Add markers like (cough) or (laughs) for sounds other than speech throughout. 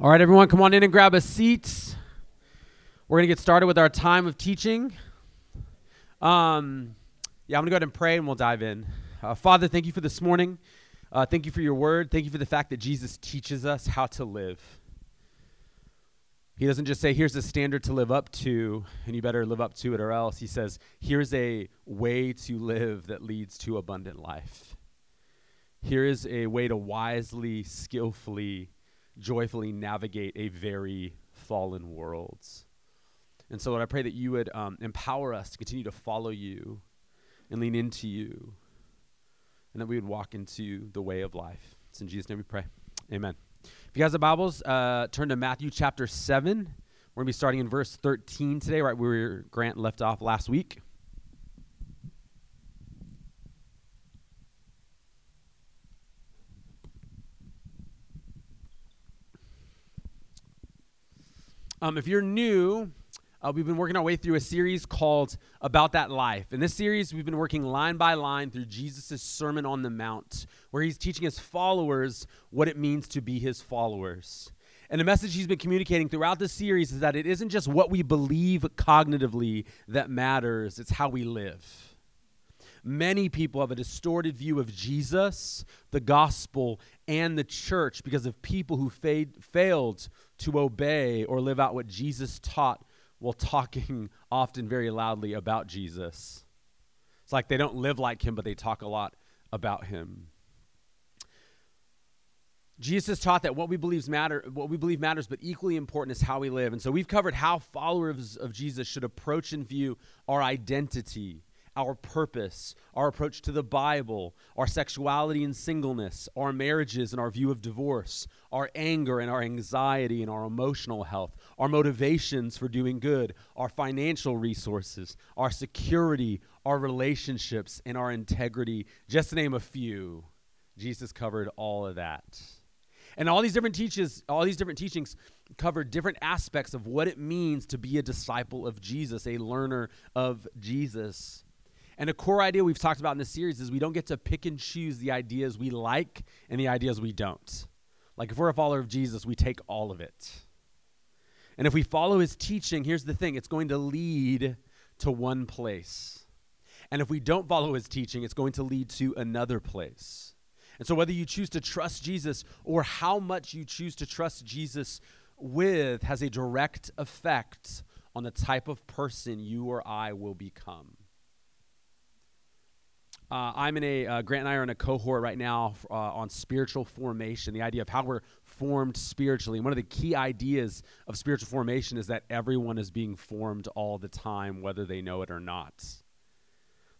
All right, everyone, come on in and grab a seat. We're going to get started with our time of teaching. Um, yeah, I'm going to go ahead and pray and we'll dive in. Uh, Father, thank you for this morning. Uh, thank you for your word. Thank you for the fact that Jesus teaches us how to live. He doesn't just say, here's a standard to live up to, and you better live up to it or else. He says, here's a way to live that leads to abundant life. Here is a way to wisely, skillfully, joyfully navigate a very fallen world. And so, Lord, I pray that you would um, empower us to continue to follow you and lean into you, and that we would walk into the way of life. It's in Jesus' name we pray. Amen. If you guys have Bibles, uh, turn to Matthew chapter 7. We're going to be starting in verse 13 today, right where Grant left off last week. Um, if you're new, uh, we've been working our way through a series called About That Life. In this series, we've been working line by line through Jesus' Sermon on the Mount, where he's teaching his followers what it means to be his followers. And the message he's been communicating throughout the series is that it isn't just what we believe cognitively that matters, it's how we live. Many people have a distorted view of Jesus, the gospel, and the church because of people who fade, failed to obey or live out what Jesus taught while talking (laughs) often very loudly about Jesus. It's like they don't live like him, but they talk a lot about him. Jesus taught that what we matter, what we believe matters, but equally important is how we live. And so we've covered how followers of Jesus should approach and view our identity, our purpose, our approach to the Bible, our sexuality and singleness, our marriages and our view of divorce, our anger and our anxiety and our emotional health, our motivations for doing good, our financial resources, our security, our relationships, and our integrity, just to name a few. Jesus covered all of that. And all these different teaches, all these different teachings cover different aspects of what it means to be a disciple of Jesus, a learner of Jesus. And a core idea we've talked about in this series is we don't get to pick and choose the ideas we like and the ideas we don't. Like if we're a follower of Jesus, we take all of it. And if we follow his teaching, here's the thing it's going to lead to one place. And if we don't follow his teaching, it's going to lead to another place. And so, whether you choose to trust Jesus or how much you choose to trust Jesus with has a direct effect on the type of person you or I will become. Uh, I'm in a, uh, Grant and I are in a cohort right now uh, on spiritual formation, the idea of how we're formed spiritually. And one of the key ideas of spiritual formation is that everyone is being formed all the time, whether they know it or not.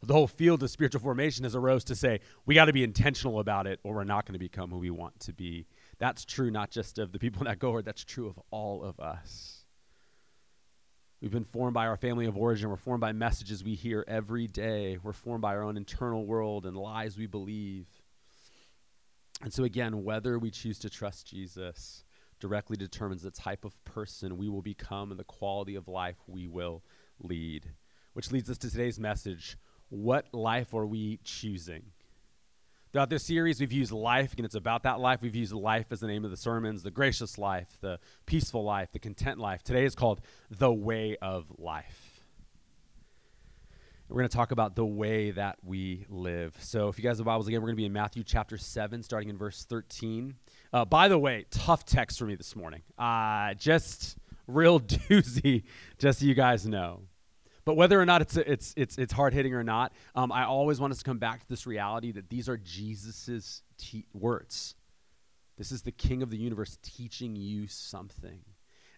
The whole field of spiritual formation has arose to say we got to be intentional about it or we're not going to become who we want to be. That's true not just of the people in that cohort, that's true of all of us. We've been formed by our family of origin. We're formed by messages we hear every day. We're formed by our own internal world and lies we believe. And so, again, whether we choose to trust Jesus directly determines the type of person we will become and the quality of life we will lead. Which leads us to today's message What life are we choosing? Throughout this series, we've used life, and it's about that life. We've used life as the name of the sermons the gracious life, the peaceful life, the content life. Today is called the way of life. We're going to talk about the way that we live. So, if you guys have Bibles again, we're going to be in Matthew chapter 7, starting in verse 13. Uh, by the way, tough text for me this morning. Uh, just real (laughs) doozy, just so you guys know. But whether or not it's it's it's it's hard hitting or not, um, I always want us to come back to this reality that these are Jesus's te- words. This is the King of the universe teaching you something.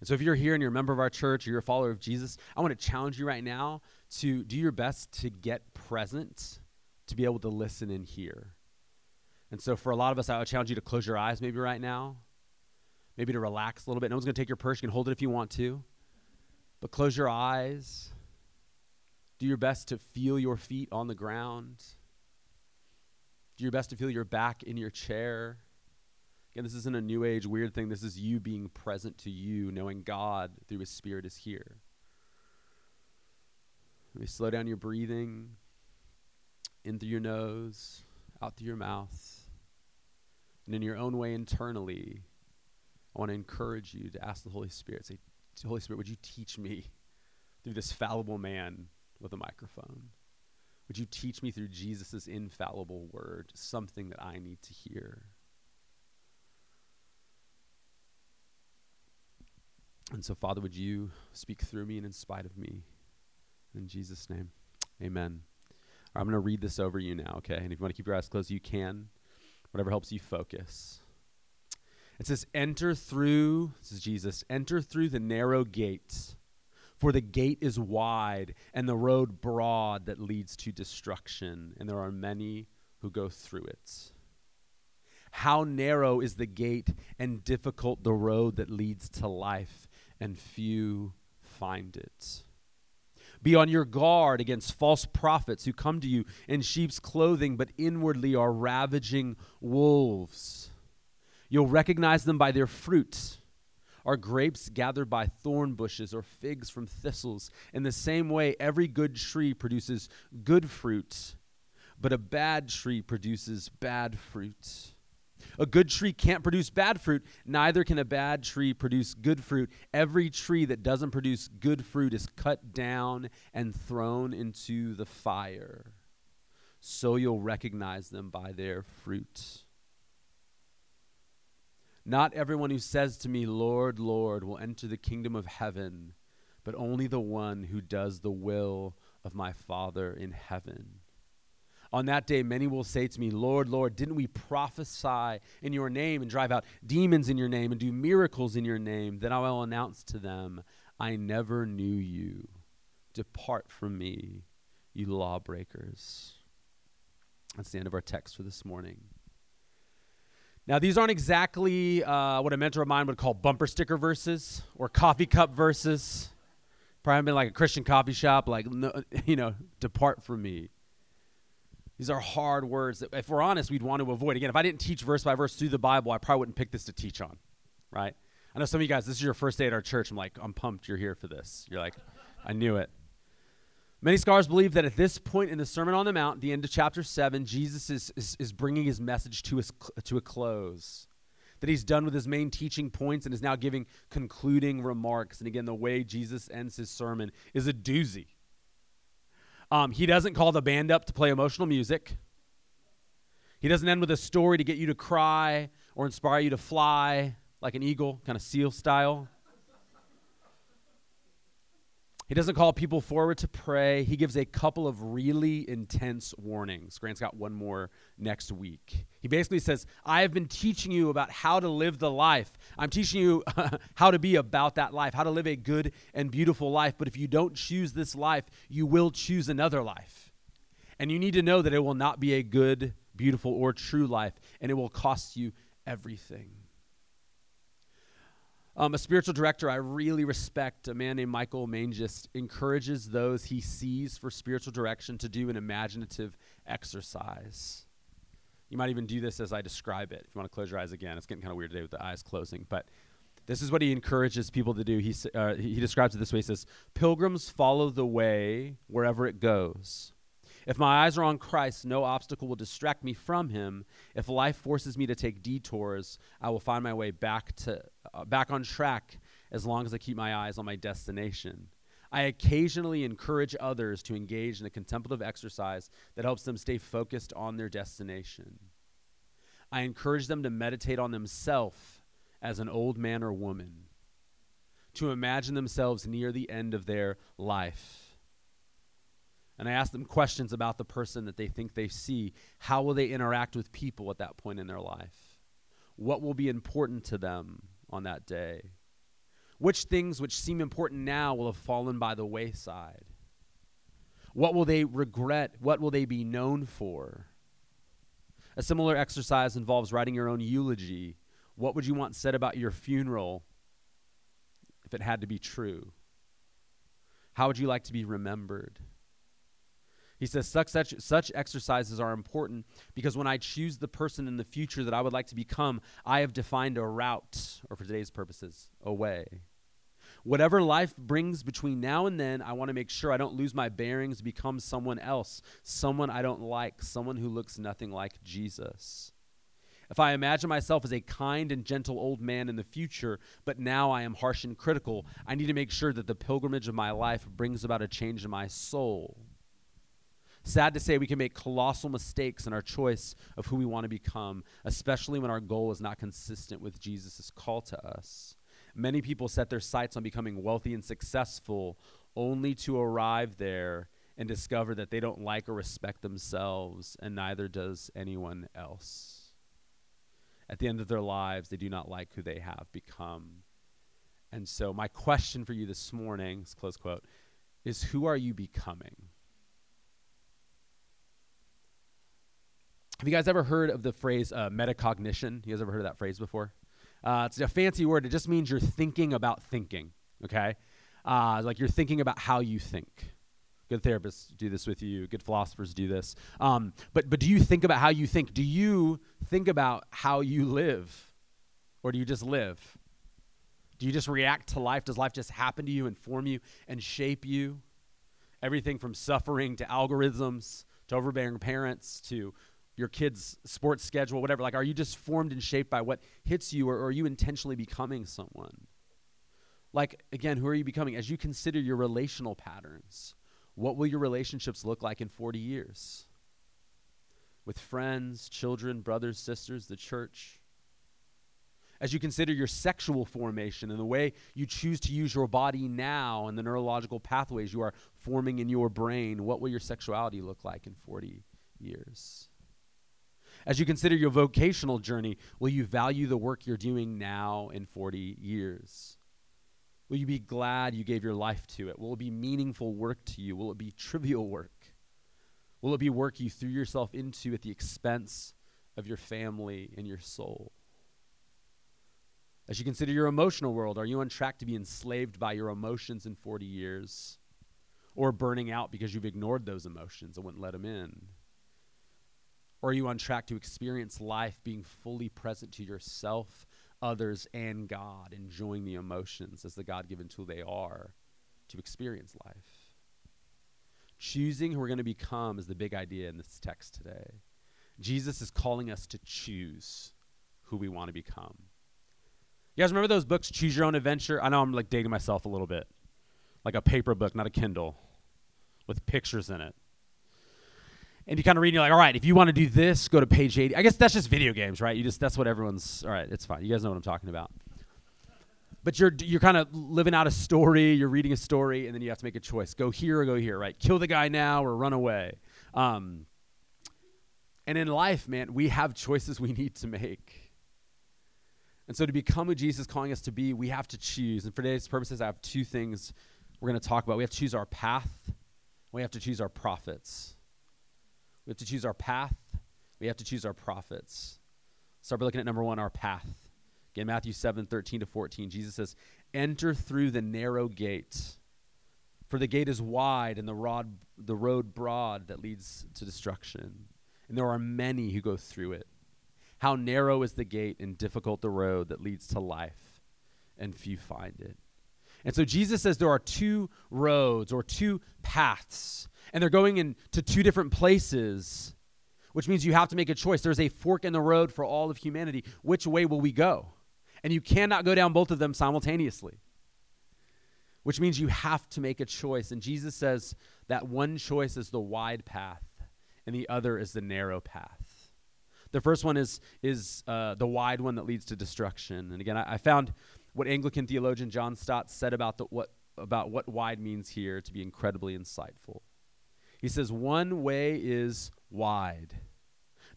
And so, if you're here and you're a member of our church or you're a follower of Jesus, I want to challenge you right now to do your best to get present, to be able to listen and hear. And so, for a lot of us, I would challenge you to close your eyes maybe right now, maybe to relax a little bit. No one's going to take your purse. You can hold it if you want to, but close your eyes do your best to feel your feet on the ground. Do your best to feel your back in your chair. Again, this isn't a new age weird thing. This is you being present to you, knowing God through His Spirit is here. Maybe slow down your breathing in through your nose, out through your mouth, and in your own way internally. I want to encourage you to ask the Holy Spirit, say, Holy Spirit, would you teach me through this fallible man with a microphone? Would you teach me through Jesus' infallible word something that I need to hear? And so, Father, would you speak through me and in spite of me? In Jesus' name, amen. Right, I'm going to read this over you now, okay? And if you want to keep your eyes closed, you can. Whatever helps you focus. It says, Enter through, this is Jesus, enter through the narrow gate, for the gate is wide and the road broad that leads to destruction, and there are many who go through it. How narrow is the gate and difficult the road that leads to life, and few find it. Be on your guard against false prophets who come to you in sheep's clothing, but inwardly are ravaging wolves. You'll recognize them by their fruit. Are grapes gathered by thorn bushes or figs from thistles? In the same way, every good tree produces good fruit, but a bad tree produces bad fruit. A good tree can't produce bad fruit, neither can a bad tree produce good fruit. Every tree that doesn't produce good fruit is cut down and thrown into the fire. So you'll recognize them by their fruit. Not everyone who says to me, Lord, Lord, will enter the kingdom of heaven, but only the one who does the will of my Father in heaven. On that day, many will say to me, Lord, Lord, didn't we prophesy in your name and drive out demons in your name and do miracles in your name? Then I will announce to them, I never knew you. Depart from me, you lawbreakers. That's the end of our text for this morning. Now, these aren't exactly uh, what a mentor of mine would call bumper sticker verses or coffee cup verses. Probably been like a Christian coffee shop, like, no, (laughs) you know, depart from me. These are hard words that, if we're honest, we'd want to avoid. Again, if I didn't teach verse by verse through the Bible, I probably wouldn't pick this to teach on, right? I know some of you guys, this is your first day at our church. I'm like, I'm pumped you're here for this. You're like, I knew it. Many scholars believe that at this point in the Sermon on the Mount, the end of chapter 7, Jesus is, is, is bringing his message to, his, to a close. That he's done with his main teaching points and is now giving concluding remarks. And again, the way Jesus ends his sermon is a doozy. Um, he doesn't call the band up to play emotional music. He doesn't end with a story to get you to cry or inspire you to fly like an eagle, kind of Seal style. He doesn't call people forward to pray. He gives a couple of really intense warnings. Grant's got one more next week. He basically says, I have been teaching you about how to live the life. I'm teaching you (laughs) how to be about that life, how to live a good and beautiful life. But if you don't choose this life, you will choose another life. And you need to know that it will not be a good, beautiful, or true life, and it will cost you everything. Um, a spiritual director I really respect, a man named Michael Mangis, encourages those he sees for spiritual direction to do an imaginative exercise. You might even do this as I describe it. If you want to close your eyes again, it's getting kind of weird today with the eyes closing, but this is what he encourages people to do. He, uh, he describes it this way He says, Pilgrims follow the way wherever it goes. If my eyes are on Christ, no obstacle will distract me from him. If life forces me to take detours, I will find my way back to uh, back on track as long as I keep my eyes on my destination. I occasionally encourage others to engage in a contemplative exercise that helps them stay focused on their destination. I encourage them to meditate on themselves as an old man or woman, to imagine themselves near the end of their life and I ask them questions about the person that they think they see. How will they interact with people at that point in their life? What will be important to them on that day? Which things which seem important now will have fallen by the wayside? What will they regret? What will they be known for? A similar exercise involves writing your own eulogy. What would you want said about your funeral if it had to be true? How would you like to be remembered? He says such, such, such exercises are important because when I choose the person in the future that I would like to become, I have defined a route, or for today's purposes, a way. Whatever life brings between now and then, I want to make sure I don't lose my bearings, become someone else, someone I don't like, someone who looks nothing like Jesus. If I imagine myself as a kind and gentle old man in the future, but now I am harsh and critical, I need to make sure that the pilgrimage of my life brings about a change in my soul. Sad to say, we can make colossal mistakes in our choice of who we want to become, especially when our goal is not consistent with Jesus' call to us. Many people set their sights on becoming wealthy and successful only to arrive there and discover that they don't like or respect themselves, and neither does anyone else. At the end of their lives, they do not like who they have become. And so, my question for you this morning, close quote, is who are you becoming? Have you guys ever heard of the phrase uh, metacognition? You guys ever heard of that phrase before? Uh, it's a fancy word. It just means you're thinking about thinking. Okay, uh, like you're thinking about how you think. Good therapists do this with you. Good philosophers do this. Um, but but do you think about how you think? Do you think about how you live, or do you just live? Do you just react to life? Does life just happen to you, inform you, and shape you? Everything from suffering to algorithms to overbearing parents to your kid's sports schedule, whatever. Like, are you just formed and shaped by what hits you, or, or are you intentionally becoming someone? Like, again, who are you becoming? As you consider your relational patterns, what will your relationships look like in 40 years? With friends, children, brothers, sisters, the church? As you consider your sexual formation and the way you choose to use your body now and the neurological pathways you are forming in your brain, what will your sexuality look like in 40 years? As you consider your vocational journey, will you value the work you're doing now in 40 years? Will you be glad you gave your life to it? Will it be meaningful work to you? Will it be trivial work? Will it be work you threw yourself into at the expense of your family and your soul? As you consider your emotional world, are you on track to be enslaved by your emotions in 40 years? Or burning out because you've ignored those emotions and wouldn't let them in? Or are you on track to experience life being fully present to yourself, others, and God, enjoying the emotions as the God given tool they are to experience life? Choosing who we're going to become is the big idea in this text today. Jesus is calling us to choose who we want to become. You guys remember those books, Choose Your Own Adventure? I know I'm like dating myself a little bit. Like a paper book, not a Kindle, with pictures in it and you kind of read and you're like, all right, if you want to do this, go to page 80. I guess that's just video games, right? You just that's what everyone's all right, it's fine. You guys know what I'm talking about. But you're you're kind of living out a story, you're reading a story, and then you have to make a choice. Go here or go here, right? Kill the guy now or run away. Um, and in life, man, we have choices we (laughs) need to make. And so to become who Jesus is calling us to be, we have to choose. And for today's purposes, I have two things we're going to talk about. We have to choose our path, we have to choose our prophets. We have to choose our path. We have to choose our prophets. Start by looking at number one, our path. Again, Matthew 7, 13 to 14. Jesus says, Enter through the narrow gate. For the gate is wide and the, rod, the road broad that leads to destruction. And there are many who go through it. How narrow is the gate and difficult the road that leads to life, and few find it. And so Jesus says there are two roads or two paths, and they're going into two different places, which means you have to make a choice. There's a fork in the road for all of humanity. Which way will we go? And you cannot go down both of them simultaneously, which means you have to make a choice. And Jesus says that one choice is the wide path, and the other is the narrow path. The first one is, is uh, the wide one that leads to destruction. And again, I, I found what Anglican theologian John Stott said about, the, what, about what wide means here to be incredibly insightful. He says, One way is wide.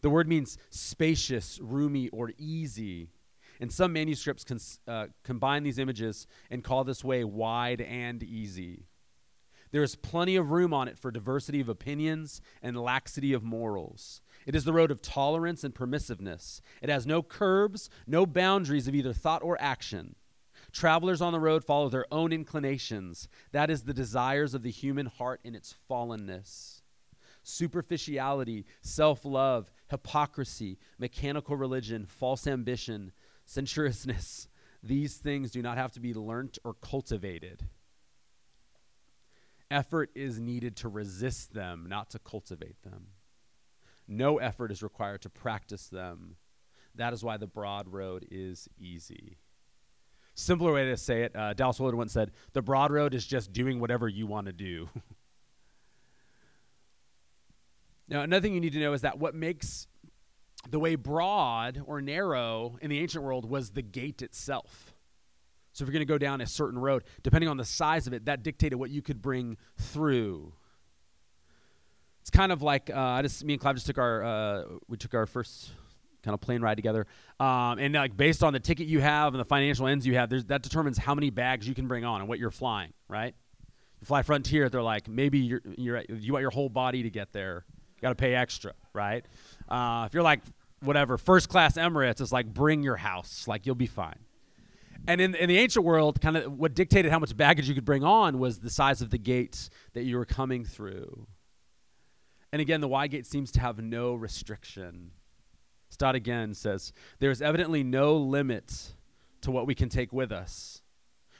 The word means spacious, roomy, or easy. And some manuscripts cons- uh, combine these images and call this way wide and easy. There is plenty of room on it for diversity of opinions and laxity of morals. It is the road of tolerance and permissiveness. It has no curbs, no boundaries of either thought or action. Travelers on the road follow their own inclinations. That is the desires of the human heart in its fallenness. Superficiality, self love, hypocrisy, mechanical religion, false ambition, sensuousness, (laughs) these things do not have to be learnt or cultivated. Effort is needed to resist them, not to cultivate them. No effort is required to practice them That is why the broad road is easy. Simpler way to say it, uh, Dallas Willard once said, the broad road is just doing whatever you want to do. (laughs) now, another thing you need to know is that what makes the way broad or narrow in the ancient world was the gate itself. So if you're going to go down a certain road, depending on the size of it, that dictated what you could bring through. It's kind of like uh, I just me and Clive just took our uh, we took our first kind of plane ride together, um, and like based on the ticket you have and the financial ends you have, that determines how many bags you can bring on and what you're flying. Right? You fly Frontier, they're like maybe you're, you're you want your whole body to get there. You got to pay extra, right? Uh, if you're like whatever first class Emirates, it's like bring your house, like you'll be fine. And in, in the ancient world, kind of what dictated how much baggage you could bring on was the size of the gates that you were coming through. And again, the Y gate seems to have no restriction. Stott again says, There is evidently no limit to what we can take with us.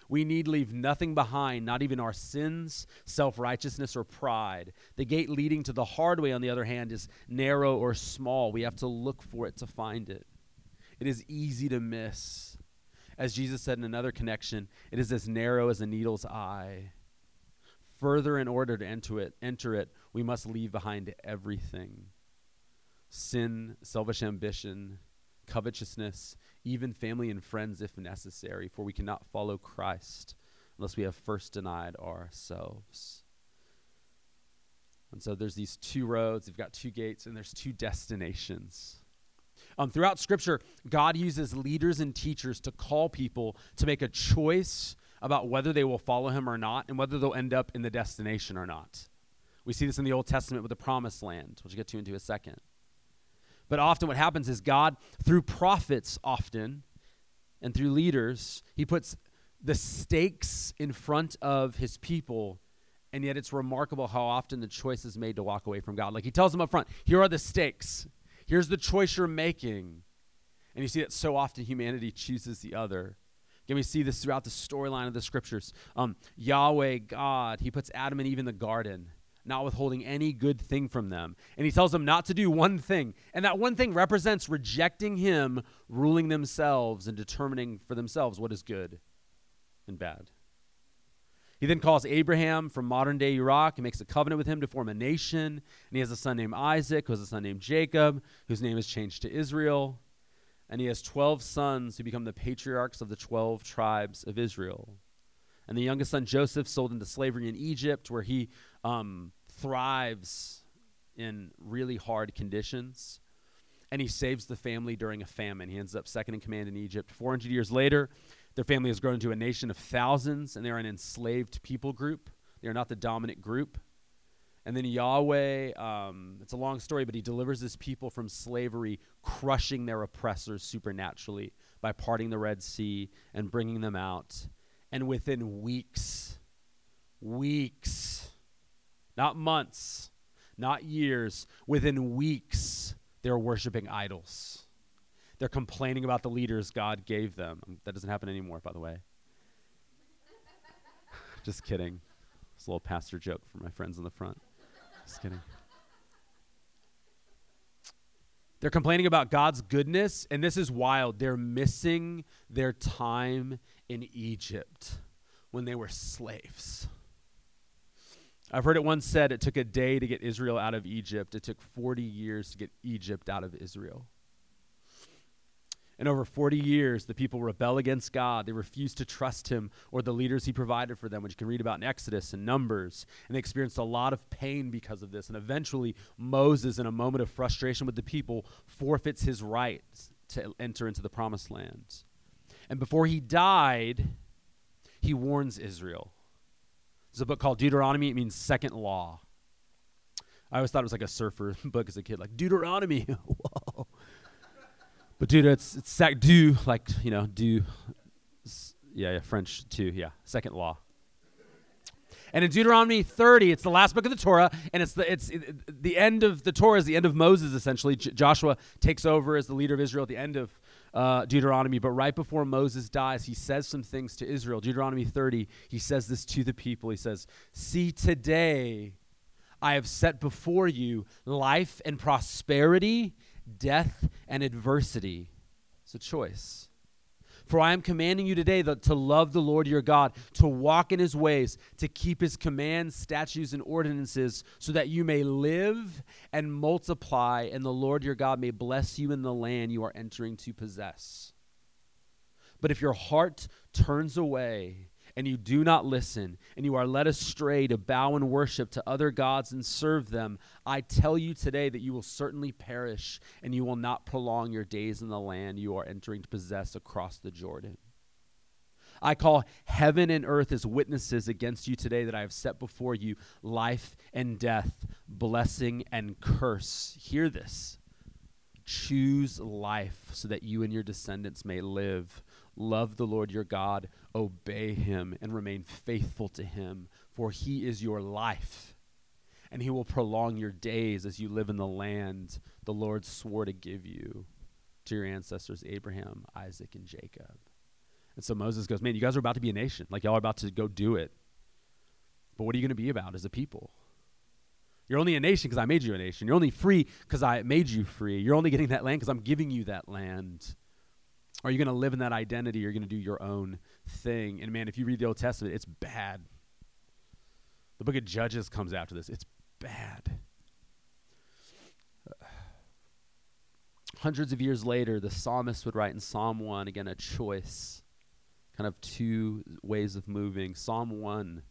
We need leave nothing behind, not even our sins, self righteousness, or pride. The gate leading to the hard way, on the other hand, is narrow or small. We have to look for it to find it. It is easy to miss. As Jesus said in another connection, it is as narrow as a needle's eye. Further, in order to enter it, enter it, we must leave behind everything sin, selfish ambition, covetousness, even family and friends if necessary, for we cannot follow Christ unless we have first denied ourselves. And so there's these two roads, you've got two gates, and there's two destinations. Um, throughout Scripture, God uses leaders and teachers to call people to make a choice about whether they will follow him or not and whether they'll end up in the destination or not. We see this in the Old Testament with the promised land, which we'll get to into a second. But often what happens is God, through prophets, often, and through leaders, he puts the stakes in front of his people. And yet it's remarkable how often the choice is made to walk away from God. Like he tells them up front, here are the stakes. Here's the choice you're making. And you see that so often humanity chooses the other. Again, we see this throughout the storyline of the scriptures. Um, Yahweh, God, he puts Adam and Eve in the garden not withholding any good thing from them. And he tells them not to do one thing. And that one thing represents rejecting him, ruling themselves, and determining for themselves what is good and bad. He then calls Abraham from modern day Iraq and makes a covenant with him to form a nation. And he has a son named Isaac, who has a son named Jacob, whose name is changed to Israel. And he has 12 sons who become the patriarchs of the 12 tribes of Israel. And the youngest son, Joseph, sold into slavery in Egypt, where he um, thrives in really hard conditions. And he saves the family during a famine. He ends up second in command in Egypt. 400 years later, their family has grown into a nation of thousands, and they're an enslaved people group. They are not the dominant group. And then Yahweh, um, it's a long story, but he delivers his people from slavery, crushing their oppressors supernaturally by parting the Red Sea and bringing them out. And within weeks, weeks, not months, not years, within weeks, they're worshiping idols. They're complaining about the leaders God gave them. That doesn't happen anymore, by the way. (laughs) Just kidding. It's a little pastor joke for my friends in the front. Just kidding. They're complaining about God's goodness, and this is wild. They're missing their time in Egypt when they were slaves. I've heard it once said it took a day to get Israel out of Egypt. It took 40 years to get Egypt out of Israel. And over 40 years, the people rebel against God. They refuse to trust Him or the leaders He provided for them, which you can read about in Exodus and Numbers. And they experienced a lot of pain because of this. And eventually, Moses, in a moment of frustration with the people, forfeits his right to enter into the promised land. And before he died, he warns Israel there's a book called Deuteronomy. It means second law. I always thought it was like a surfer (laughs) book as a kid, like Deuteronomy. (laughs) Whoa. But dude, it's it's sec do like you know do, yeah, yeah French too. Yeah, second law. And in Deuteronomy 30, it's the last book of the Torah, and it's the it's it, the end of the Torah is the end of Moses. Essentially, J- Joshua takes over as the leader of Israel at the end of uh, Deuteronomy. But right before Moses dies, he says some things to Israel. Deuteronomy 30, he says this to the people. He says, "See today, I have set before you life and prosperity, death and adversity." It's a choice. For I am commanding you today that, to love the Lord your God, to walk in his ways, to keep his commands, statutes, and ordinances, so that you may live and multiply, and the Lord your God may bless you in the land you are entering to possess. But if your heart turns away, and you do not listen, and you are led astray to bow and worship to other gods and serve them, I tell you today that you will certainly perish, and you will not prolong your days in the land you are entering to possess across the Jordan. I call heaven and earth as witnesses against you today that I have set before you life and death, blessing and curse. Hear this. Choose life so that you and your descendants may live Love the Lord your God, obey him, and remain faithful to him, for he is your life. And he will prolong your days as you live in the land the Lord swore to give you to your ancestors, Abraham, Isaac, and Jacob. And so Moses goes, Man, you guys are about to be a nation. Like, y'all are about to go do it. But what are you going to be about as a people? You're only a nation because I made you a nation. You're only free because I made you free. You're only getting that land because I'm giving you that land. Are you going to live in that identity? You're going to do your own thing. And man, if you read the Old Testament, it's bad. The book of Judges comes after this. It's bad. (sighs) Hundreds of years later, the psalmist would write in Psalm 1, again, a choice, kind of two ways of moving. Psalm 1,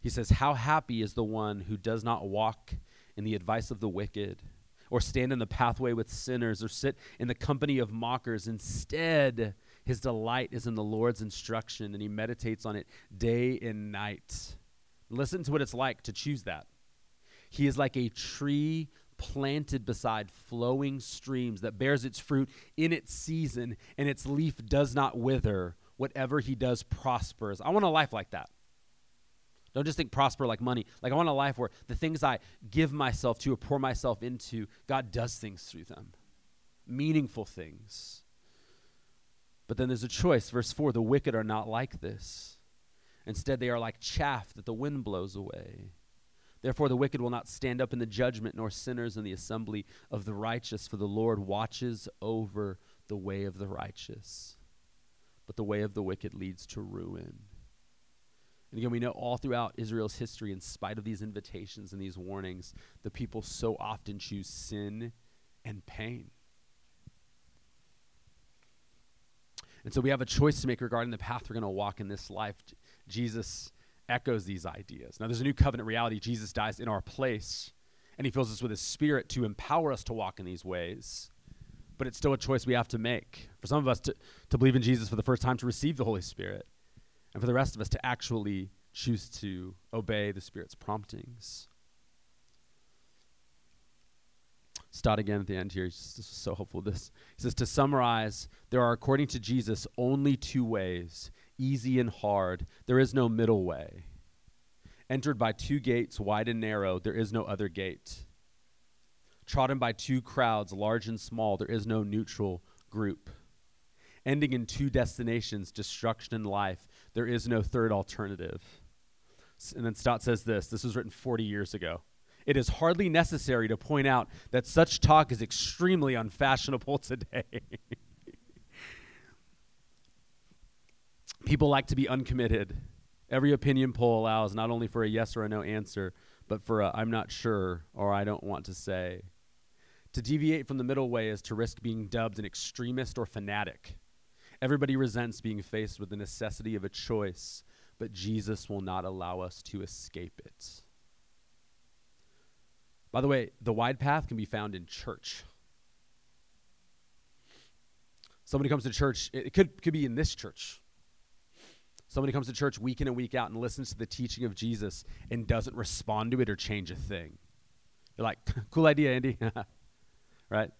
he says, How happy is the one who does not walk in the advice of the wicked or stand in the pathway with sinners, or sit in the company of mockers. Instead, his delight is in the Lord's instruction, and he meditates on it day and night. Listen to what it's like to choose that. He is like a tree planted beside flowing streams that bears its fruit in its season, and its leaf does not wither. Whatever he does prospers. I want a life like that. Don't just think prosper like money. Like I want a life where the things I give myself to or pour myself into, God does things through them. Meaningful things. But then there's a choice. Verse 4 the wicked are not like this. Instead, they are like chaff that the wind blows away. Therefore, the wicked will not stand up in the judgment, nor sinners in the assembly of the righteous, for the Lord watches over the way of the righteous. But the way of the wicked leads to ruin. And again, we know all throughout Israel's history, in spite of these invitations and these warnings, the people so often choose sin and pain. And so we have a choice to make regarding the path we're going to walk in this life. Jesus echoes these ideas. Now, there's a new covenant reality. Jesus dies in our place, and he fills us with his spirit to empower us to walk in these ways. But it's still a choice we have to make. For some of us to, to believe in Jesus for the first time, to receive the Holy Spirit and for the rest of us to actually choose to obey the Spirit's promptings. Stott again at the end here. This is so helpful. This he says to summarize, there are according to Jesus only two ways, easy and hard. There is no middle way. Entered by two gates, wide and narrow, there is no other gate. Trodden by two crowds, large and small, there is no neutral group ending in two destinations destruction and life. There is no third alternative. And then Stott says this this was written 40 years ago. It is hardly necessary to point out that such talk is extremely unfashionable (laughs) today. People like to be uncommitted. Every opinion poll allows not only for a yes or a no answer, but for a I'm not sure or I don't want to say. To deviate from the middle way is to risk being dubbed an extremist or fanatic. Everybody resents being faced with the necessity of a choice, but Jesus will not allow us to escape it. By the way, the wide path can be found in church. Somebody comes to church, it could, could be in this church. Somebody comes to church week in and week out and listens to the teaching of Jesus and doesn't respond to it or change a thing. You're like, (laughs) cool idea, Andy. (laughs) right?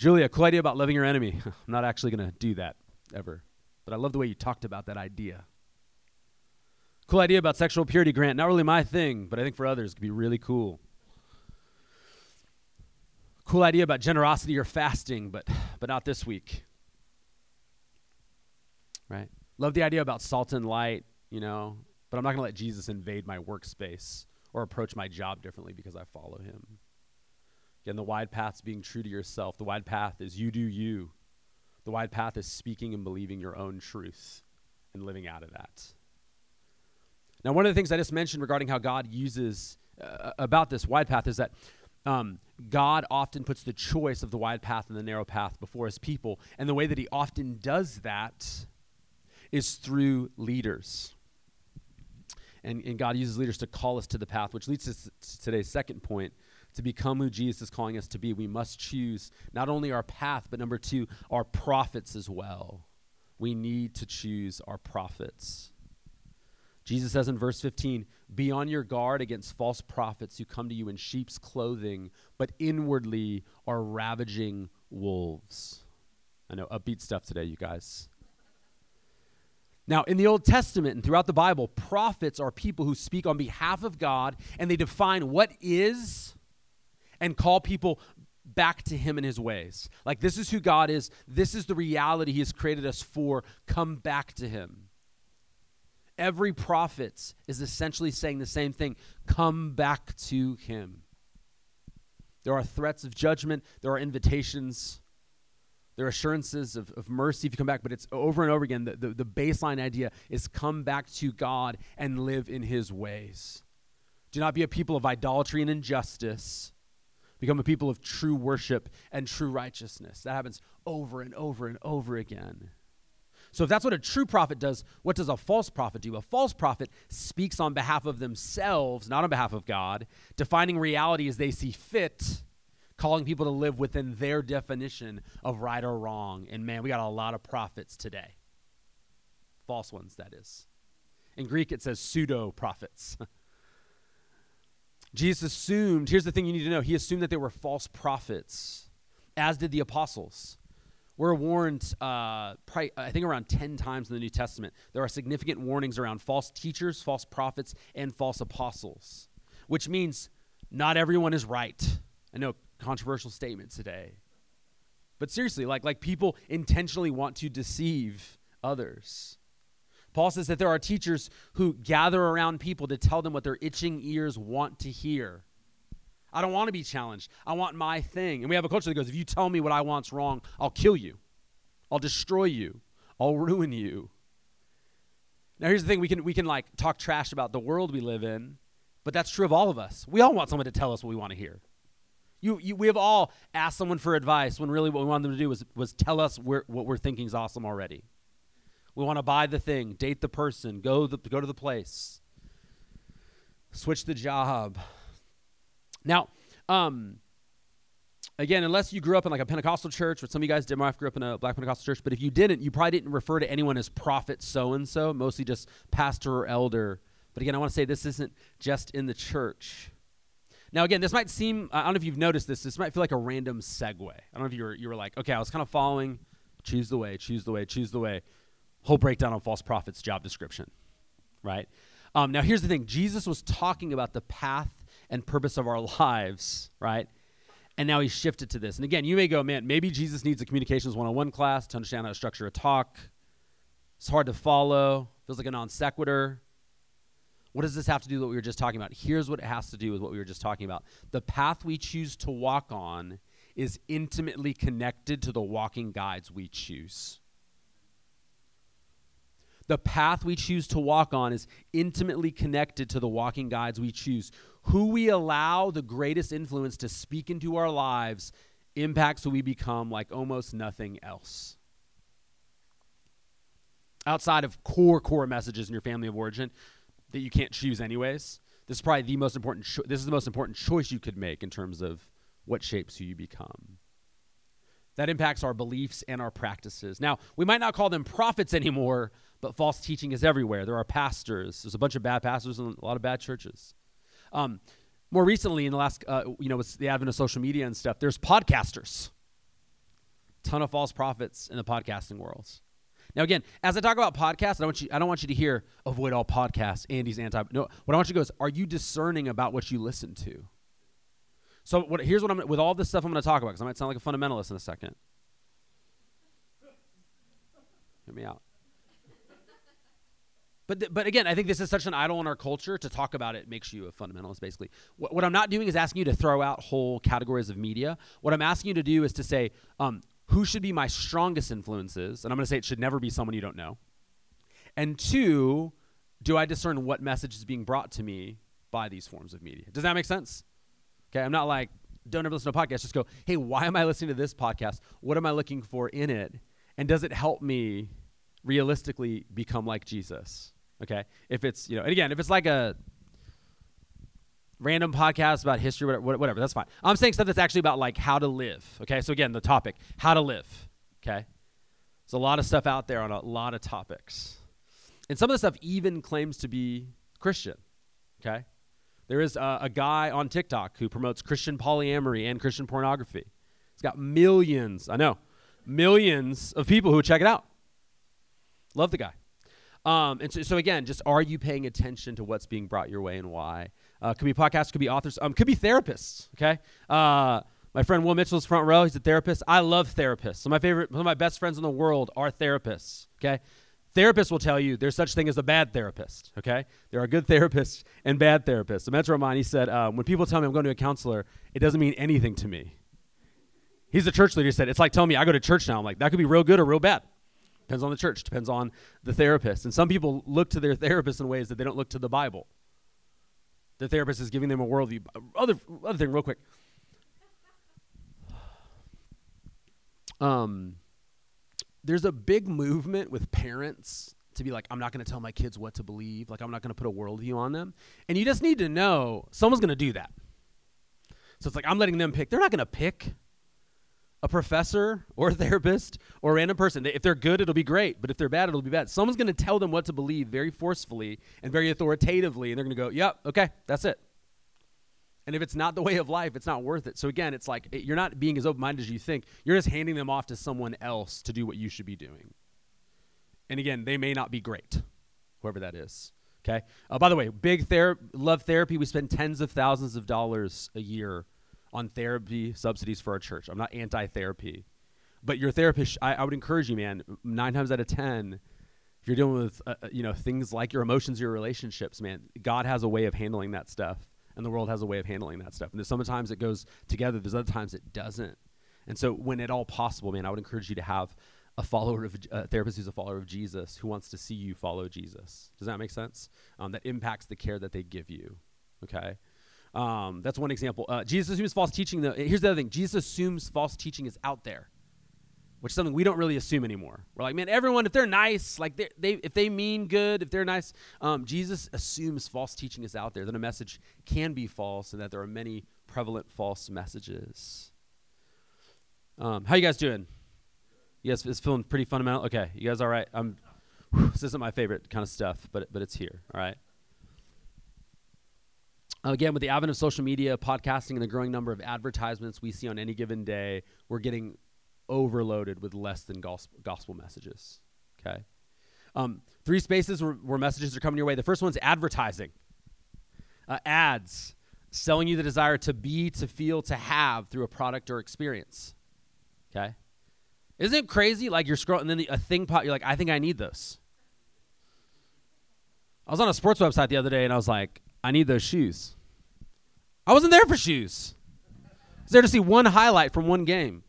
Julia, cool idea about loving your enemy. (laughs) I'm not actually going to do that ever. But I love the way you talked about that idea. Cool idea about sexual purity, Grant. Not really my thing, but I think for others it could be really cool. Cool idea about generosity or fasting, but but not this week. Right? Love the idea about salt and light, you know, but I'm not going to let Jesus invade my workspace or approach my job differently because I follow him. Again, the wide path is being true to yourself. The wide path is you do you. The wide path is speaking and believing your own truth and living out of that. Now, one of the things I just mentioned regarding how God uses uh, about this wide path is that um, God often puts the choice of the wide path and the narrow path before his people. And the way that he often does that is through leaders. And, and God uses leaders to call us to the path, which leads us to today's second point. To become who Jesus is calling us to be, we must choose not only our path, but number two, our prophets as well. We need to choose our prophets. Jesus says in verse 15, Be on your guard against false prophets who come to you in sheep's clothing, but inwardly are ravaging wolves. I know, upbeat stuff today, you guys. Now, in the Old Testament and throughout the Bible, prophets are people who speak on behalf of God and they define what is and call people back to Him and His ways. Like, this is who God is, this is the reality He has created us for. Come back to Him. Every prophet is essentially saying the same thing come back to Him. There are threats of judgment, there are invitations there are assurances of, of mercy if you come back, but it's over and over again. The, the, the baseline idea is come back to God and live in his ways. Do not be a people of idolatry and injustice. Become a people of true worship and true righteousness. That happens over and over and over again. So, if that's what a true prophet does, what does a false prophet do? A false prophet speaks on behalf of themselves, not on behalf of God, defining reality as they see fit calling people to live within their definition of right or wrong. And man, we got a lot of prophets today. False ones, that is. In Greek, it says pseudo prophets. (laughs) Jesus assumed, here's the thing you need to know, he assumed that they were false prophets, as did the apostles. We're warned, uh, probably, I think, around 10 times in the New Testament. There are significant warnings around false teachers, false prophets, and false apostles, which means not everyone is right. I know controversial statement today. But seriously, like like people intentionally want to deceive others. Paul says that there are teachers who gather around people to tell them what their itching ears want to hear. I don't want to be challenged. I want my thing. And we have a culture that goes, if you tell me what I want's wrong, I'll kill you. I'll destroy you. I'll ruin you. Now here's the thing, we can we can like talk trash about the world we live in, but that's true of all of us. We all want someone to tell us what we want to hear. You, you, we have all asked someone for advice when really what we wanted them to do was, was tell us what we're thinking is awesome already. We want to buy the thing, date the person, go, the, go to the place, switch the job. Now, um, again, unless you grew up in like a Pentecostal church, or some of you guys did, my wife grew up in a black Pentecostal church, but if you didn't, you probably didn't refer to anyone as prophet so and so, mostly just pastor or elder. But again, I want to say this isn't just in the church. Now, again, this might seem, I don't know if you've noticed this, this might feel like a random segue. I don't know if you were, you were like, okay, I was kind of following, choose the way, choose the way, choose the way. Whole breakdown on false prophets job description, right? Um, now, here's the thing Jesus was talking about the path and purpose of our (laughs) lives, right? And now he shifted to this. And again, you may go, man, maybe Jesus needs a communications 101 class to understand how to structure a talk. It's hard to follow, feels like a non sequitur. What does this have to do with what we were just talking about? Here's what it has to do with what we were just talking about. The path we choose to walk on is intimately connected to the walking guides we choose. The path we choose to walk on is intimately connected to the walking guides we choose. Who we allow the greatest influence to speak into our lives impacts who we become like almost nothing else. Outside of core, core messages in your family of origin, that you can't choose anyways. This is probably the most important. Cho- this is the most important choice you could make in terms of what shapes who you become. That impacts our beliefs and our practices. Now, we might not call them prophets anymore, but false teaching is everywhere. There are pastors. There's a bunch of bad pastors and a lot of bad churches. Um, more recently, in the last, uh, you know, with the advent of social media and stuff, there's podcasters. Ton of false prophets in the podcasting world. Now, again, as I talk about podcasts, I don't want you, I don't want you to hear avoid all podcasts. Andy's anti. No, what I want you to go is, are you discerning about what you listen to? So, what, here's what I'm with all this stuff I'm going to talk about because I might sound like a fundamentalist in a second. Hear me out. But, th- but again, I think this is such an idol in our culture. To talk about it makes you a fundamentalist, basically. What, what I'm not doing is asking you to throw out whole categories of media. What I'm asking you to do is to say, um, who should be my strongest influences? And I'm going to say it should never be someone you don't know. And two, do I discern what message is being brought to me by these forms of media? Does that make sense? Okay, I'm not like, don't ever listen to a podcast. Just go, hey, why am I listening to this podcast? What am I looking for in it? And does it help me realistically become like Jesus? Okay. If it's, you know, and again, if it's like a random podcast about history, whatever, that's fine. I'm saying stuff that's actually about like how to live. Okay. So again, the topic, how to live. Okay. There's a lot of stuff out there on a lot of topics. And some of the stuff even claims to be Christian. Okay. There is a guy on TikTok who promotes Christian polyamory and Christian pornography. He's got millions, I know, millions of people who check it out. Love the guy. Um, and so, so, again, just are you paying attention to what's being brought your way and why? Uh, could be podcasts, could be authors, um, could be therapists. Okay. Uh, my friend Will Mitchell's front row. He's a therapist. I love therapists. Of my favorite, some of my best friends in the world are therapists. Okay. Therapists will tell you there's such thing as a bad therapist. Okay. There are good therapists and bad therapists. A mentor of mine, he said, um, when people tell me I'm going to a counselor, it doesn't mean anything to me. He's a church leader. He said, it's like telling me I go to church now. I'm like, that could be real good or real bad. Depends on the church, depends on the therapist. And some people look to their therapist in ways that they don't look to the Bible. The therapist is giving them a worldview. Other, other thing, real quick. Um, there's a big movement with parents to be like, I'm not going to tell my kids what to believe. Like, I'm not going to put a worldview on them. And you just need to know someone's going to do that. So it's like, I'm letting them pick. They're not going to pick a professor or a therapist or a random person. If they're good, it'll be great. But if they're bad, it'll be bad. Someone's going to tell them what to believe very forcefully and very authoritatively. And they're going to go, yep, okay, that's it. And if it's not the way of life, it's not worth it. So again, it's like you're not being as open minded as you think. You're just handing them off to someone else to do what you should be doing. And again, they may not be great, whoever that is. Okay. Uh, by the way, big ther- love therapy. We spend tens of thousands of dollars a year on therapy subsidies for our church. I'm not anti-therapy, but your therapist, I, I would encourage you, man. Nine times out of ten, if you're dealing with uh, uh, you know things like your emotions, your relationships, man, God has a way of handling that stuff, and the world has a way of handling that stuff. And there's sometimes it goes together. There's other times it doesn't. And so, when at all possible, man, I would encourage you to have a follower of a therapist who's a follower of Jesus who wants to see you follow Jesus. Does that make sense? Um, that impacts the care that they give you. Okay. Um, that's one example. Uh, Jesus assumes false teaching. Though, here's the other thing: Jesus assumes false teaching is out there, which is something we don't really assume anymore. We're like, man, everyone, if they're nice, like they, they if they mean good, if they're nice, um, Jesus assumes false teaching is out there. That a message can be false, and that there are many prevalent false messages. Um, how you guys doing? Guys is feeling pretty fundamental. Okay, you guys all right? I'm. Whew, this isn't my favorite kind of stuff, but but it's here. All right. Again, with the advent of social media, podcasting, and the growing number of advertisements we see on any given day, we're getting overloaded with less than gospel, gospel messages. Okay. Um, three spaces where, where, messages are coming your way. The first one's advertising, uh, ads, selling you the desire to be, to feel, to have through a product or experience. Okay. Isn't it crazy? Like you're scrolling, and then the, a thing pop. You're like, I think I need this. I was on a sports website the other day, and I was like, I need those shoes. I wasn't there for shoes. I was there to see one highlight from one game.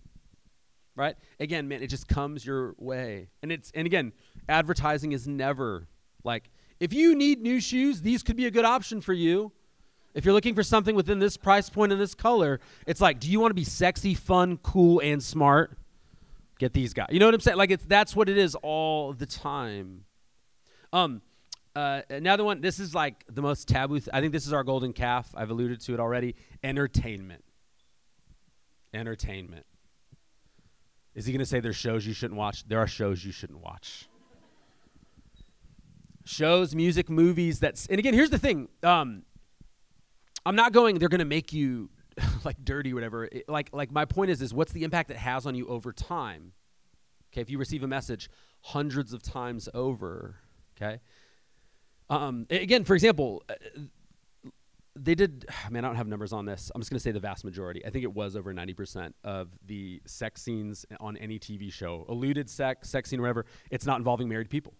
Right? Again, man, it just comes your way. And it's and again, advertising is never like if you need new shoes, these could be a good option for you. If you're looking for something within this price point and this color, it's like, do you want to be sexy, fun, cool, and smart? Get these guys. You know what I'm saying? Like it's that's what it is all the time. Um, uh, another one. This is like the most taboo. Th- I think this is our golden calf. I've alluded to it already. Entertainment. Entertainment. Is he going to say there's shows you shouldn't watch? There are shows you shouldn't watch. shows, music, movies. That's and again, here's the thing. Um, I'm not going. They're going to make you (laughs) like dirty, whatever. It, like like my point is is what's the impact it has on you over time? Okay, if you receive a message hundreds of times over, okay um, again, for example, uh, they did. (sighs) Man, I don't have numbers on this. I'm just going to say the vast majority. I think it was over 90% of the sex scenes on any TV show, alluded sex, sex scene, whatever. It's not involving married people.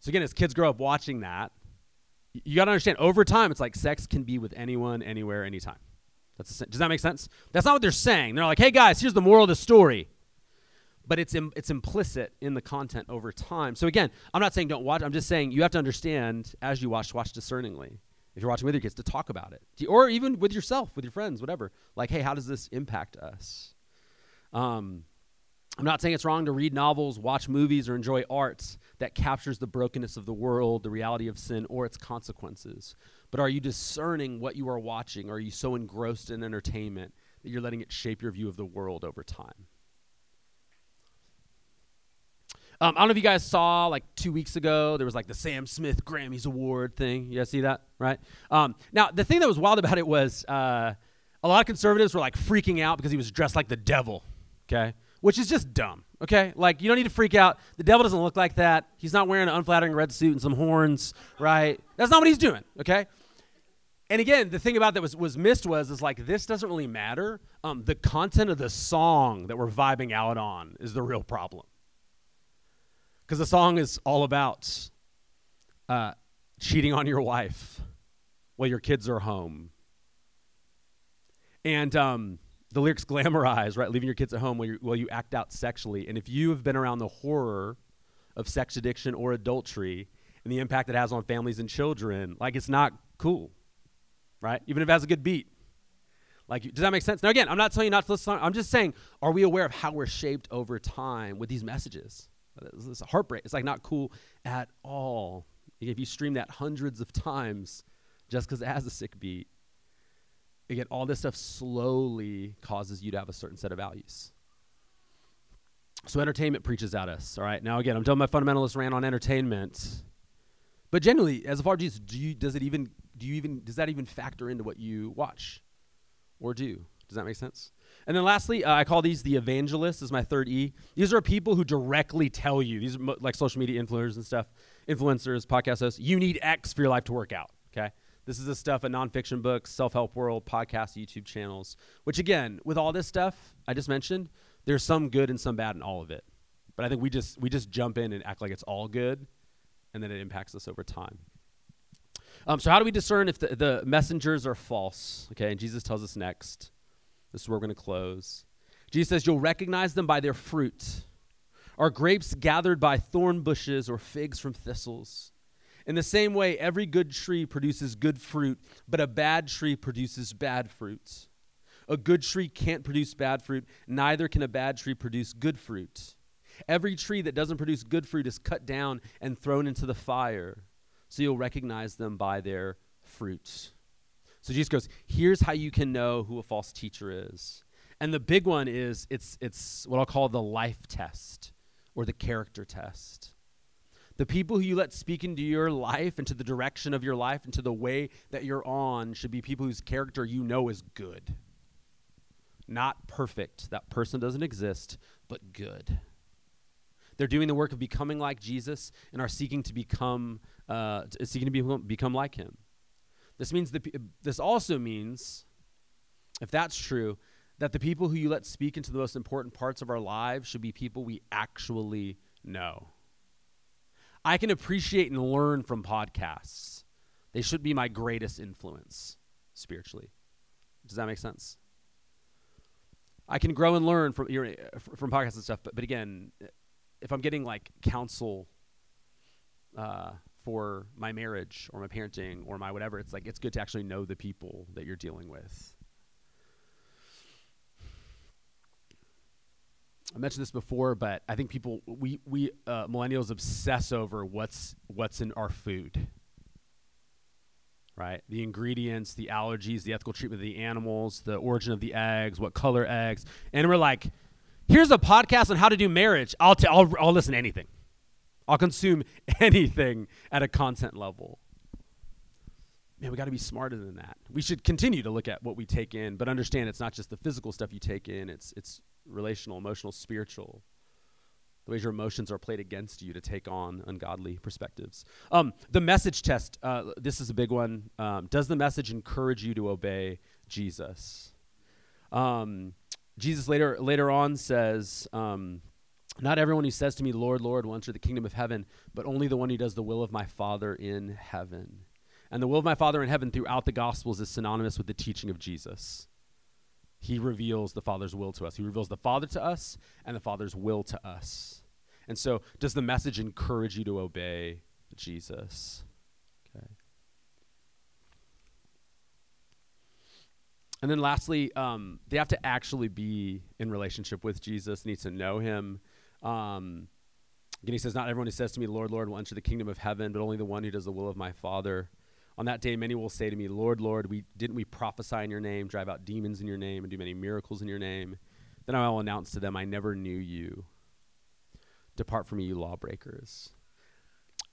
So again, as kids grow up watching that, you got to understand over time, it's like sex can be with anyone, anywhere, anytime. That's does that make sense? That's not what they're saying. They're like, hey guys, here's the moral of the story. But it's Im- it's implicit in the content over time. So again, I'm not saying don't watch. I'm just saying you have to understand as you watch, watch discerningly. If you're watching with your kids, to talk about it, or even with yourself, with your friends, whatever. Like, hey, how does this impact us? Um, I'm not saying it's wrong to read novels, watch movies, or enjoy art that captures the brokenness of the world, the reality of sin, or its consequences. But are you discerning what you are watching? Are you so engrossed in entertainment that you're letting it shape your view of the world over time? Um, I don't know if you guys saw like two weeks ago, there was like the Sam Smith Grammys Award thing. You guys see that, right? Um, now, the thing that was wild about it was uh, a lot of conservatives were like freaking out because he was dressed like the devil, okay? which is just dumb. Okay, like you don't need to freak out. The devil doesn't look like that. He's not wearing an unflattering red suit and some horns, right? That's not what he's doing. Okay. And again, the thing about that was was missed was is like this doesn't really matter. Um, the content of the song that we're vibing out on is the real problem. Because the song is all about uh, cheating on your wife while your kids are home. And um, the lyrics glamorize, right? Leaving your kids at home while, while you act out sexually. And if you have been around the horror of sex addiction or adultery and the impact it has on families and children, like it's not cool, right? Even if it has a good beat. Like, does that make sense? Now, again, I'm not telling you not to listen. I'm just saying, are we aware of how we're shaped over time with these messages? It's a heartbreak. It's like not cool at all. If you stream that hundreds of times just because it has a sick beat, again, all this stuff slowly causes you to have a certain set of values. So entertainment preaches at us. All right. Now again, I'm done my fundamentalist rant on entertainment. But generally, as a of Jesus, do you does it even do you even does that even factor into what you watch or do? Does that make sense? And then lastly, uh, I call these the evangelists. Is my third E. These are people who directly tell you. These are mo- like social media influencers and stuff, influencers, podcast hosts. You need X for your life to work out. Okay. This is the stuff in nonfiction books, self help world, podcasts, YouTube channels, which again, with all this stuff I just mentioned, there's some good and some bad in all of it. But I think we just we just jump in and act like it's all good, and then it impacts us over time. Um, so how do we discern if the, the messengers are false? Okay, and Jesus tells us next. This is where we're going to close. Jesus says, You'll recognize them by their fruit. Are grapes gathered by thorn bushes or figs from thistles? In the same way, every good tree produces good fruit, but a bad tree produces bad fruit. A good tree can't produce bad fruit, neither can a bad tree produce good fruit. Every tree that doesn't produce good fruit is cut down and thrown into the fire. So you'll recognize them by their fruits. So Jesus goes, here's how you can know who a false teacher is. And the big one is it's it's what I'll call the life test or the character test. The people who you let speak into your life, into the direction of your life, into the way that you're on, should be people whose character you know is good. Not perfect. That person doesn't exist, but good. They're doing the work of becoming like Jesus and are seeking to become, uh, seeking to become, become like Him. This means that this also means, if that's true, that the people who you let speak into the most important parts of our lives should be people we actually know. I can appreciate and learn from podcasts. They should be my greatest influence spiritually. Does that make sense? I can grow and learn from from podcasts and stuff, but but again, if I'm getting like counsel uh, for my marriage or my parenting or my whatever, it's like it's good to actually know the people that you're dealing with. I mentioned this before, but I think people we we uh, millennials obsess over what's what's in our food. Right, the ingredients, the allergies, the ethical treatment of the animals, the origin of the eggs, what color eggs, and we're like, here's a podcast on how to do marriage. I'll t- I'll, I'll listen to anything. I'll consume (laughs) anything at a content level. Man, we got to be smarter than that. We should continue to look at what we take in, but understand it's not just the physical stuff you take in. It's it's relational, emotional, spiritual. The ways your emotions are played against you to take on ungodly perspectives. Um, the message test. Uh, this is a big one. Um, does the message encourage you to obey Jesus? Um, Jesus later later on says, um, Not everyone who says to me, Lord, Lord, will enter the kingdom of heaven, but only the one who does the will of my Father in heaven. And the will of my Father in heaven throughout the Gospels is synonymous with the teaching of Jesus. He reveals the Father's will to us. He reveals the Father to us and the Father's will to us. And so, does the message encourage you to obey Jesus? Okay. And then lastly, um, they have to actually be in relationship with Jesus, need to know him. Um, he says, Not everyone who says to me, Lord, Lord, will enter the kingdom of heaven, but only the one who does the will of my Father. On that day, many will say to me, Lord, Lord, we didn't we prophesy in your name, drive out demons in your name, and do many miracles in your name? Then I will announce to them, I never knew you. Depart from me, you lawbreakers.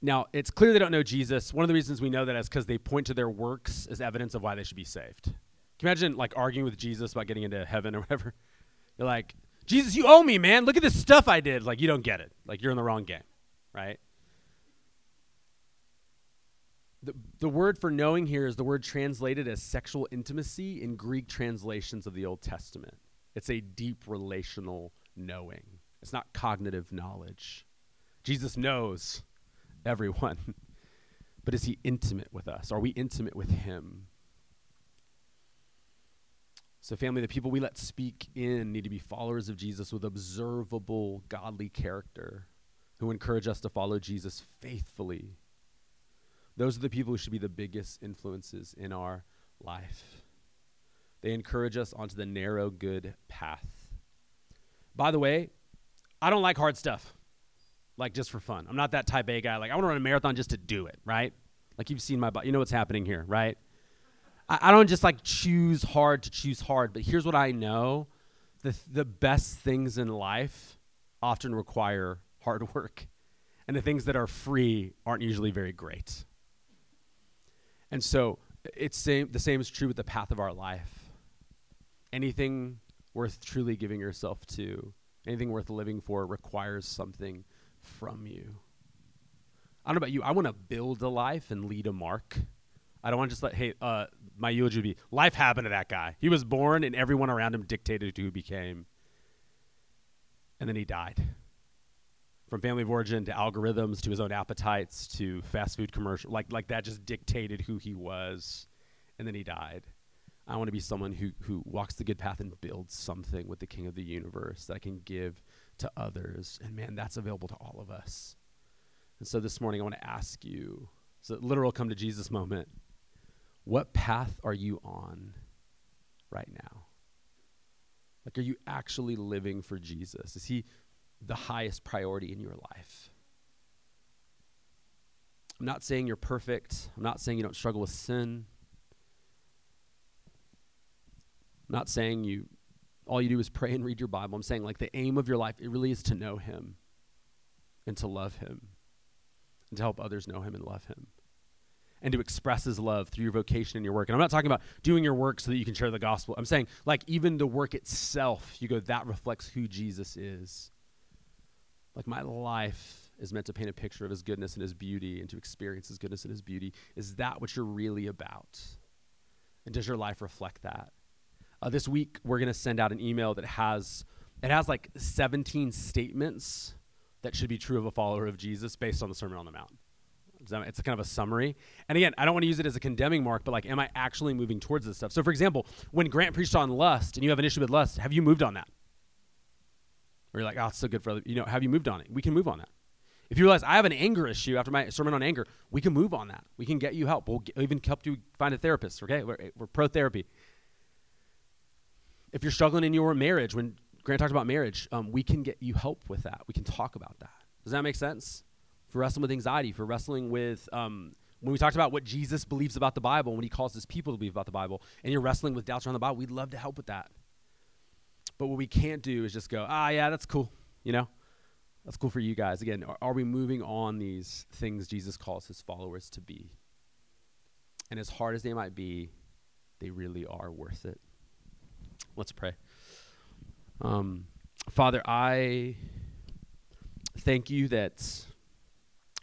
Now, it's clear they don't know Jesus. One of the reasons we know that is because they point to their works as evidence of why they should be saved. Can you imagine like arguing with Jesus about getting into heaven or whatever? You're like, Jesus, you owe me, man. Look at this stuff I did. Like, you don't get it. Like, you're in the wrong game, right? The, the word for knowing here is the word translated as sexual intimacy in Greek translations of the Old Testament. It's a deep relational knowing, it's not cognitive knowledge. Jesus knows everyone, (laughs) but is he intimate with us? Are we intimate with him? So, family, the people we let speak in need to be followers of Jesus with observable, godly character who encourage us to follow Jesus faithfully those are the people who should be the biggest influences in our life. They encourage us onto the narrow, good path. By the way, I don't like hard stuff, like just for fun. I'm not that type A guy. Like, I want to run a marathon just to do it, right? Like, you've seen my. You know what's happening here, right? I, I don't just like choose hard to choose hard, but here's what I know the, the best things in life often require hard (laughs) work, and the things that are free aren't usually very great. And so it's same the same is true with the path of our life. Anything worth truly giving yourself to, anything worth living for requires something from you. I don't know about you. I want to build a life and lead a mark. I don't want to just let, hey, uh, my eulogy would be life happened to that guy. He was born and everyone around him dictated who he became. And then he died. From family of origin to algorithms to his own appetites to fast food commercial like like that just dictated who he was. And then he died. I want to be someone who who walks the good path and builds something with the king of the universe that i can give to others. And man that's available to all of us. And so this morning i want to ask you so literal come to jesus moment what path are you on right now like are you actually living for jesus is he the highest priority in your life. I'm not saying you're perfect. I'm not saying you don't struggle with sin. I'm not saying you all you do is pray and read your Bible. I'm saying like the aim of your life it really is to know him and to love him and to help others know him and love him and to express his love through your vocation and your work. And I'm not talking about doing your work so that you can share the gospel. I'm saying like even the work itself, you go that reflects who Jesus is. Like my life is meant to paint a picture of his goodness and his beauty and to experience his goodness and his beauty. Is that what you're really about? And does your life reflect that? Uh, this week we're going to send out an email that has it has like 17 statements that should be true of a follower of Jesus based on the Sermon on the Mount. It's kind of a summary. And again, I don't want to use it as a condemning mark, but like, am I actually moving towards this stuff? So, for example, when Grant preached on lust and you have an issue with lust, have you moved on that? Or you're like, oh, it's so good for other, you know, have you moved on it? We can move on that. If you realize I have an anger issue after my sermon on anger, we can move on that. We can get you help. We'll get, even help you find a therapist. Okay, we're, we're pro therapy. If you're struggling in your marriage, when Grant talked about marriage, um, we can get you help with that. We can talk about that. Does that make sense? For wrestling with anxiety, for wrestling with um, when we talked about what Jesus believes about the Bible, when he calls his people to believe about the Bible, and you're wrestling with doubts around the Bible, we'd love to help with that. But what we can't do is just go, ah, yeah, that's cool. You know, that's cool for you guys. Again, are, are we moving on these things Jesus calls his followers to be? And as hard as they might be, they really are worth it. Let's pray. Um, Father, I thank you that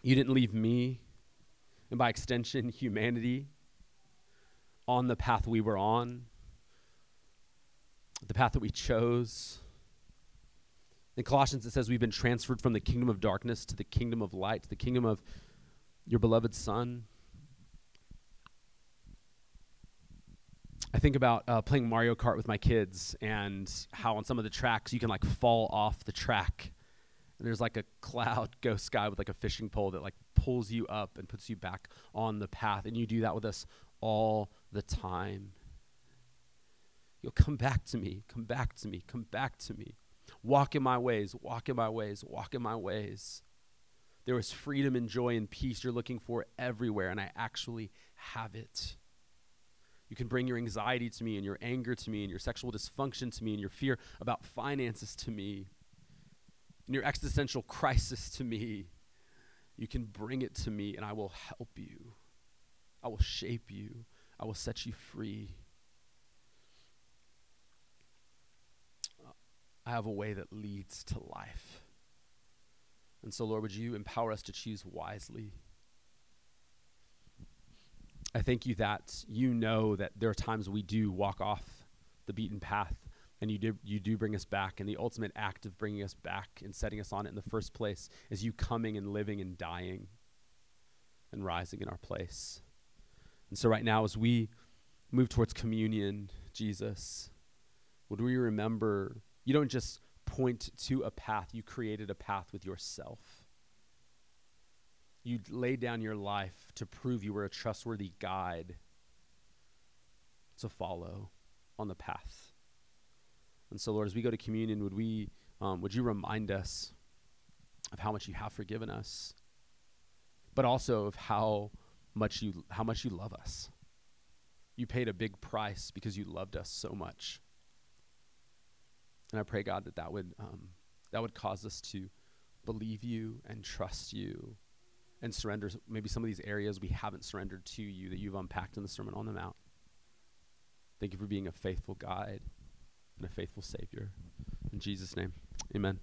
you didn't leave me, and by extension, (laughs) humanity, on the path we were on the path that we chose. In Colossians, it says we've been transferred from the kingdom of darkness to the kingdom of light, to the kingdom of your beloved Son. I think about uh, playing Mario Kart with my kids and how on some of the tracks you can like fall off the track. And there's like a cloud (laughs) ghost guy with like a fishing pole that like pulls you up and puts you back on the path. And you do that with us all the time. You'll come back to me, come back to me, come back to me. Walk in my ways, walk in my ways, walk in my ways. There is freedom and joy and peace you're looking for everywhere, and I actually have it. You can bring your anxiety to me and your anger to me and your sexual dysfunction to me and your fear about finances to me and your existential crisis to me. You can bring it to me and I will help you. I will shape you. I will set you free. I have a way that leads to life. And so, Lord, would you empower us to choose wisely? I thank you that you know that there are times we do walk off the beaten path and you do, you do bring us back. And the ultimate act of bringing us back and setting us on it in the first place is you coming and living and dying and rising in our place. And so, right now, as we move towards communion, Jesus, would we remember you don't just point to a path, you created a path with yourself. You laid down your life to prove you were a trustworthy guide to follow on the path. And so, Lord, as we go to communion, would we, um, would you remind us of how much you have forgiven us, but also of how much you, how much you love us. You paid a big price because you loved us so much. And I pray, God, that that would, um, that would cause us to believe you and trust you and surrender maybe some of these areas we haven't surrendered to you that you've unpacked in the Sermon on the Mount. Thank you for being a faithful guide and a faithful Savior. In Jesus' name, amen.